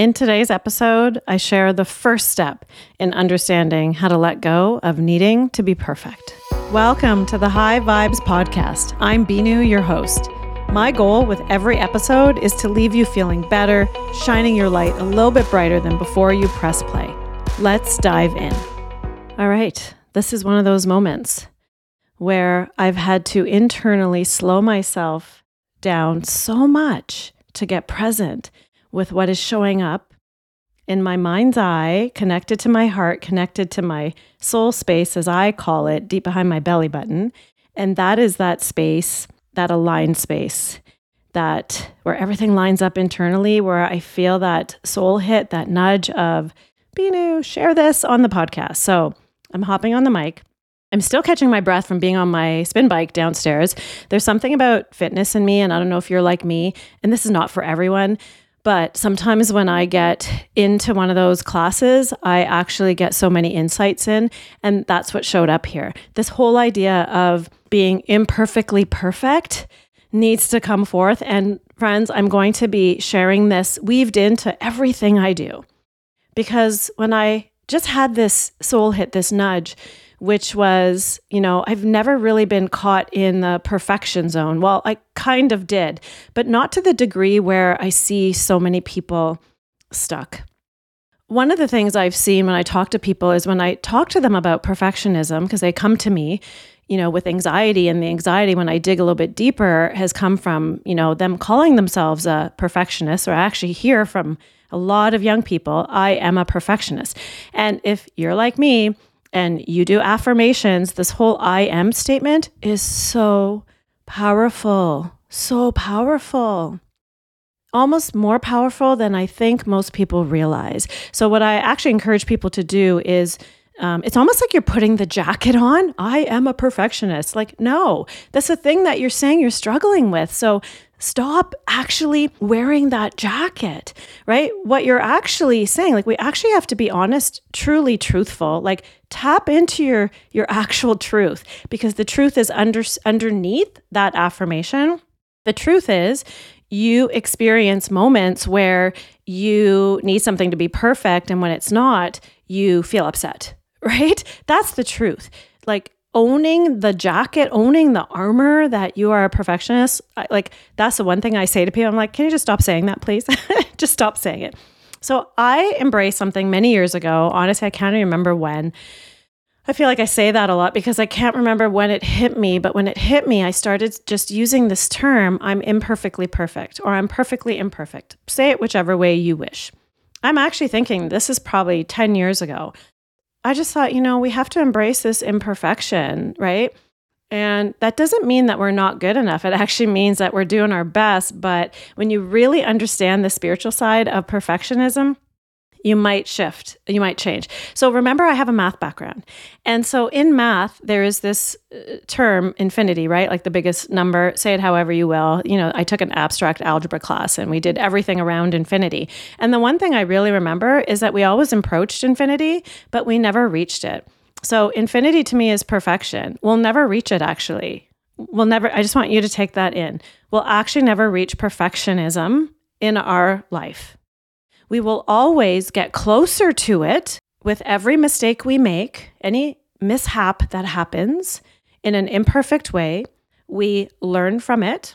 In today's episode, I share the first step in understanding how to let go of needing to be perfect. Welcome to the High Vibes Podcast. I'm Binu, your host. My goal with every episode is to leave you feeling better, shining your light a little bit brighter than before you press play. Let's dive in. All right, this is one of those moments where I've had to internally slow myself down so much to get present with what is showing up in my mind's eye, connected to my heart, connected to my soul space, as I call it, deep behind my belly button. And that is that space, that aligned space, that where everything lines up internally, where I feel that soul hit, that nudge of, Binu, share this on the podcast. So I'm hopping on the mic. I'm still catching my breath from being on my spin bike downstairs. There's something about fitness in me, and I don't know if you're like me, and this is not for everyone, but sometimes when I get into one of those classes, I actually get so many insights in. And that's what showed up here. This whole idea of being imperfectly perfect needs to come forth. And friends, I'm going to be sharing this weaved into everything I do. Because when I just had this soul hit, this nudge, which was, you know, I've never really been caught in the perfection zone. Well, I kind of did, but not to the degree where I see so many people stuck. One of the things I've seen when I talk to people is when I talk to them about perfectionism, because they come to me, you know, with anxiety, and the anxiety, when I dig a little bit deeper, has come from, you know, them calling themselves a perfectionist, or I actually hear from a lot of young people, I am a perfectionist. And if you're like me, and you do affirmations, this whole I am statement is so powerful, so powerful. Almost more powerful than I think most people realize. So, what I actually encourage people to do is um, it's almost like you're putting the jacket on. I am a perfectionist. Like, no, that's a thing that you're saying you're struggling with. So, stop actually wearing that jacket, right? What you're actually saying, like we actually have to be honest, truly truthful, like tap into your your actual truth because the truth is under underneath that affirmation. The truth is you experience moments where you need something to be perfect and when it's not, you feel upset, right? That's the truth. Like owning the jacket, owning the armor that you are a perfectionist, I, like that's the one thing I say to people. I'm like, can you just stop saying that, please? just stop saying it. So I embraced something many years ago. Honestly, I can't remember when. I feel like I say that a lot because I can't remember when it hit me, but when it hit me, I started just using this term I'm imperfectly perfect or I'm perfectly imperfect. Say it whichever way you wish. I'm actually thinking this is probably 10 years ago. I just thought, you know, we have to embrace this imperfection, right? And that doesn't mean that we're not good enough. It actually means that we're doing our best. But when you really understand the spiritual side of perfectionism, you might shift, you might change. So remember, I have a math background. And so in math, there is this uh, term, infinity, right? Like the biggest number, say it however you will. You know, I took an abstract algebra class and we did everything around infinity. And the one thing I really remember is that we always approached infinity, but we never reached it. So infinity to me is perfection. We'll never reach it, actually. We'll never, I just want you to take that in. We'll actually never reach perfectionism in our life. We will always get closer to it with every mistake we make, any mishap that happens in an imperfect way. We learn from it.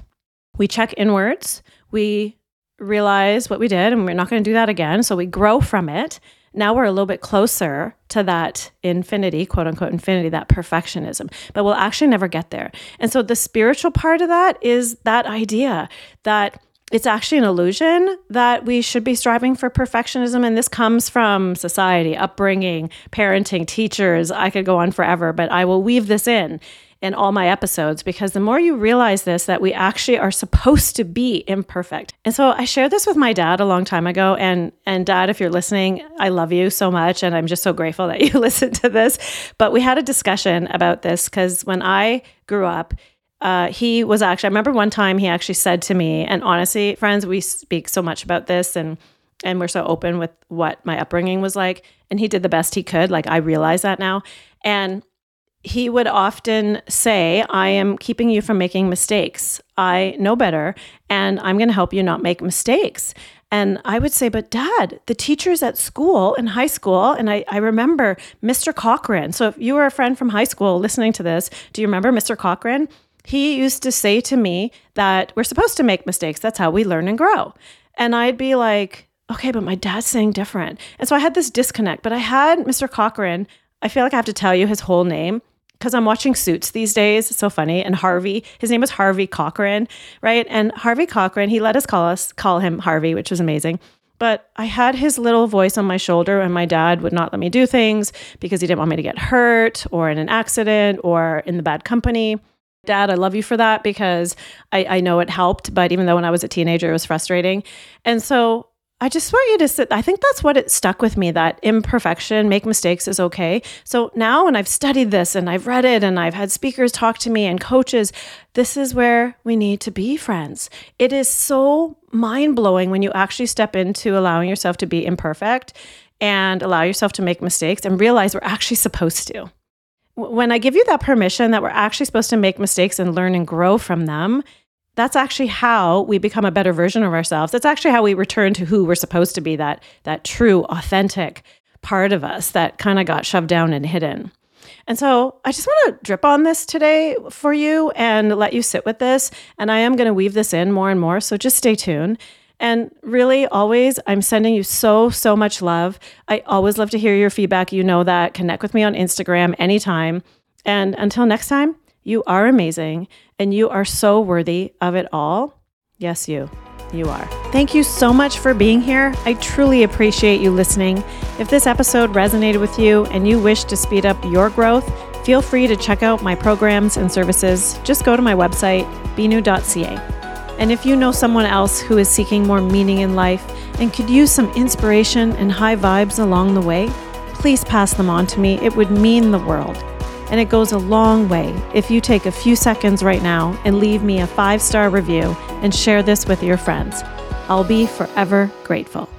We check inwards. We realize what we did and we're not going to do that again. So we grow from it. Now we're a little bit closer to that infinity, quote unquote infinity, that perfectionism, but we'll actually never get there. And so the spiritual part of that is that idea that it's actually an illusion that we should be striving for perfectionism. And this comes from society, upbringing, parenting, teachers. I could go on forever, but I will weave this in in all my episodes because the more you realize this, that we actually are supposed to be imperfect. And so I shared this with my dad a long time ago. And, and dad, if you're listening, I love you so much. And I'm just so grateful that you listened to this. But we had a discussion about this because when I grew up, uh, he was actually, I remember one time he actually said to me, and honestly, friends, we speak so much about this and and we're so open with what my upbringing was like. And he did the best he could. Like I realize that now. And he would often say, I am keeping you from making mistakes. I know better and I'm going to help you not make mistakes. And I would say, but dad, the teachers at school in high school, and I, I remember Mr. Cochran. So if you were a friend from high school listening to this, do you remember Mr. Cochran? He used to say to me that we're supposed to make mistakes. That's how we learn and grow. And I'd be like, okay, but my dad's saying different. And so I had this disconnect, but I had Mr. Cochran. I feel like I have to tell you his whole name because I'm watching Suits these days. It's so funny. And Harvey, his name was Harvey Cochran, right? And Harvey Cochran, he let us call us call him Harvey, which was amazing. But I had his little voice on my shoulder, and my dad would not let me do things because he didn't want me to get hurt or in an accident or in the bad company. Dad, I love you for that because I, I know it helped. But even though when I was a teenager, it was frustrating. And so I just want you to sit. I think that's what it stuck with me that imperfection, make mistakes is okay. So now, when I've studied this and I've read it and I've had speakers talk to me and coaches, this is where we need to be friends. It is so mind blowing when you actually step into allowing yourself to be imperfect and allow yourself to make mistakes and realize we're actually supposed to. When I give you that permission that we're actually supposed to make mistakes and learn and grow from them, that's actually how we become a better version of ourselves. That's actually how we return to who we're supposed to be, that that true, authentic part of us that kind of got shoved down and hidden. And so I just want to drip on this today for you and let you sit with this. And I am going to weave this in more and more. So just stay tuned. And really, always, I'm sending you so, so much love. I always love to hear your feedback. You know that. Connect with me on Instagram anytime. And until next time, you are amazing and you are so worthy of it all. Yes, you. You are. Thank you so much for being here. I truly appreciate you listening. If this episode resonated with you and you wish to speed up your growth, feel free to check out my programs and services. Just go to my website, binu.ca. And if you know someone else who is seeking more meaning in life and could use some inspiration and high vibes along the way, please pass them on to me. It would mean the world. And it goes a long way if you take a few seconds right now and leave me a five star review and share this with your friends. I'll be forever grateful.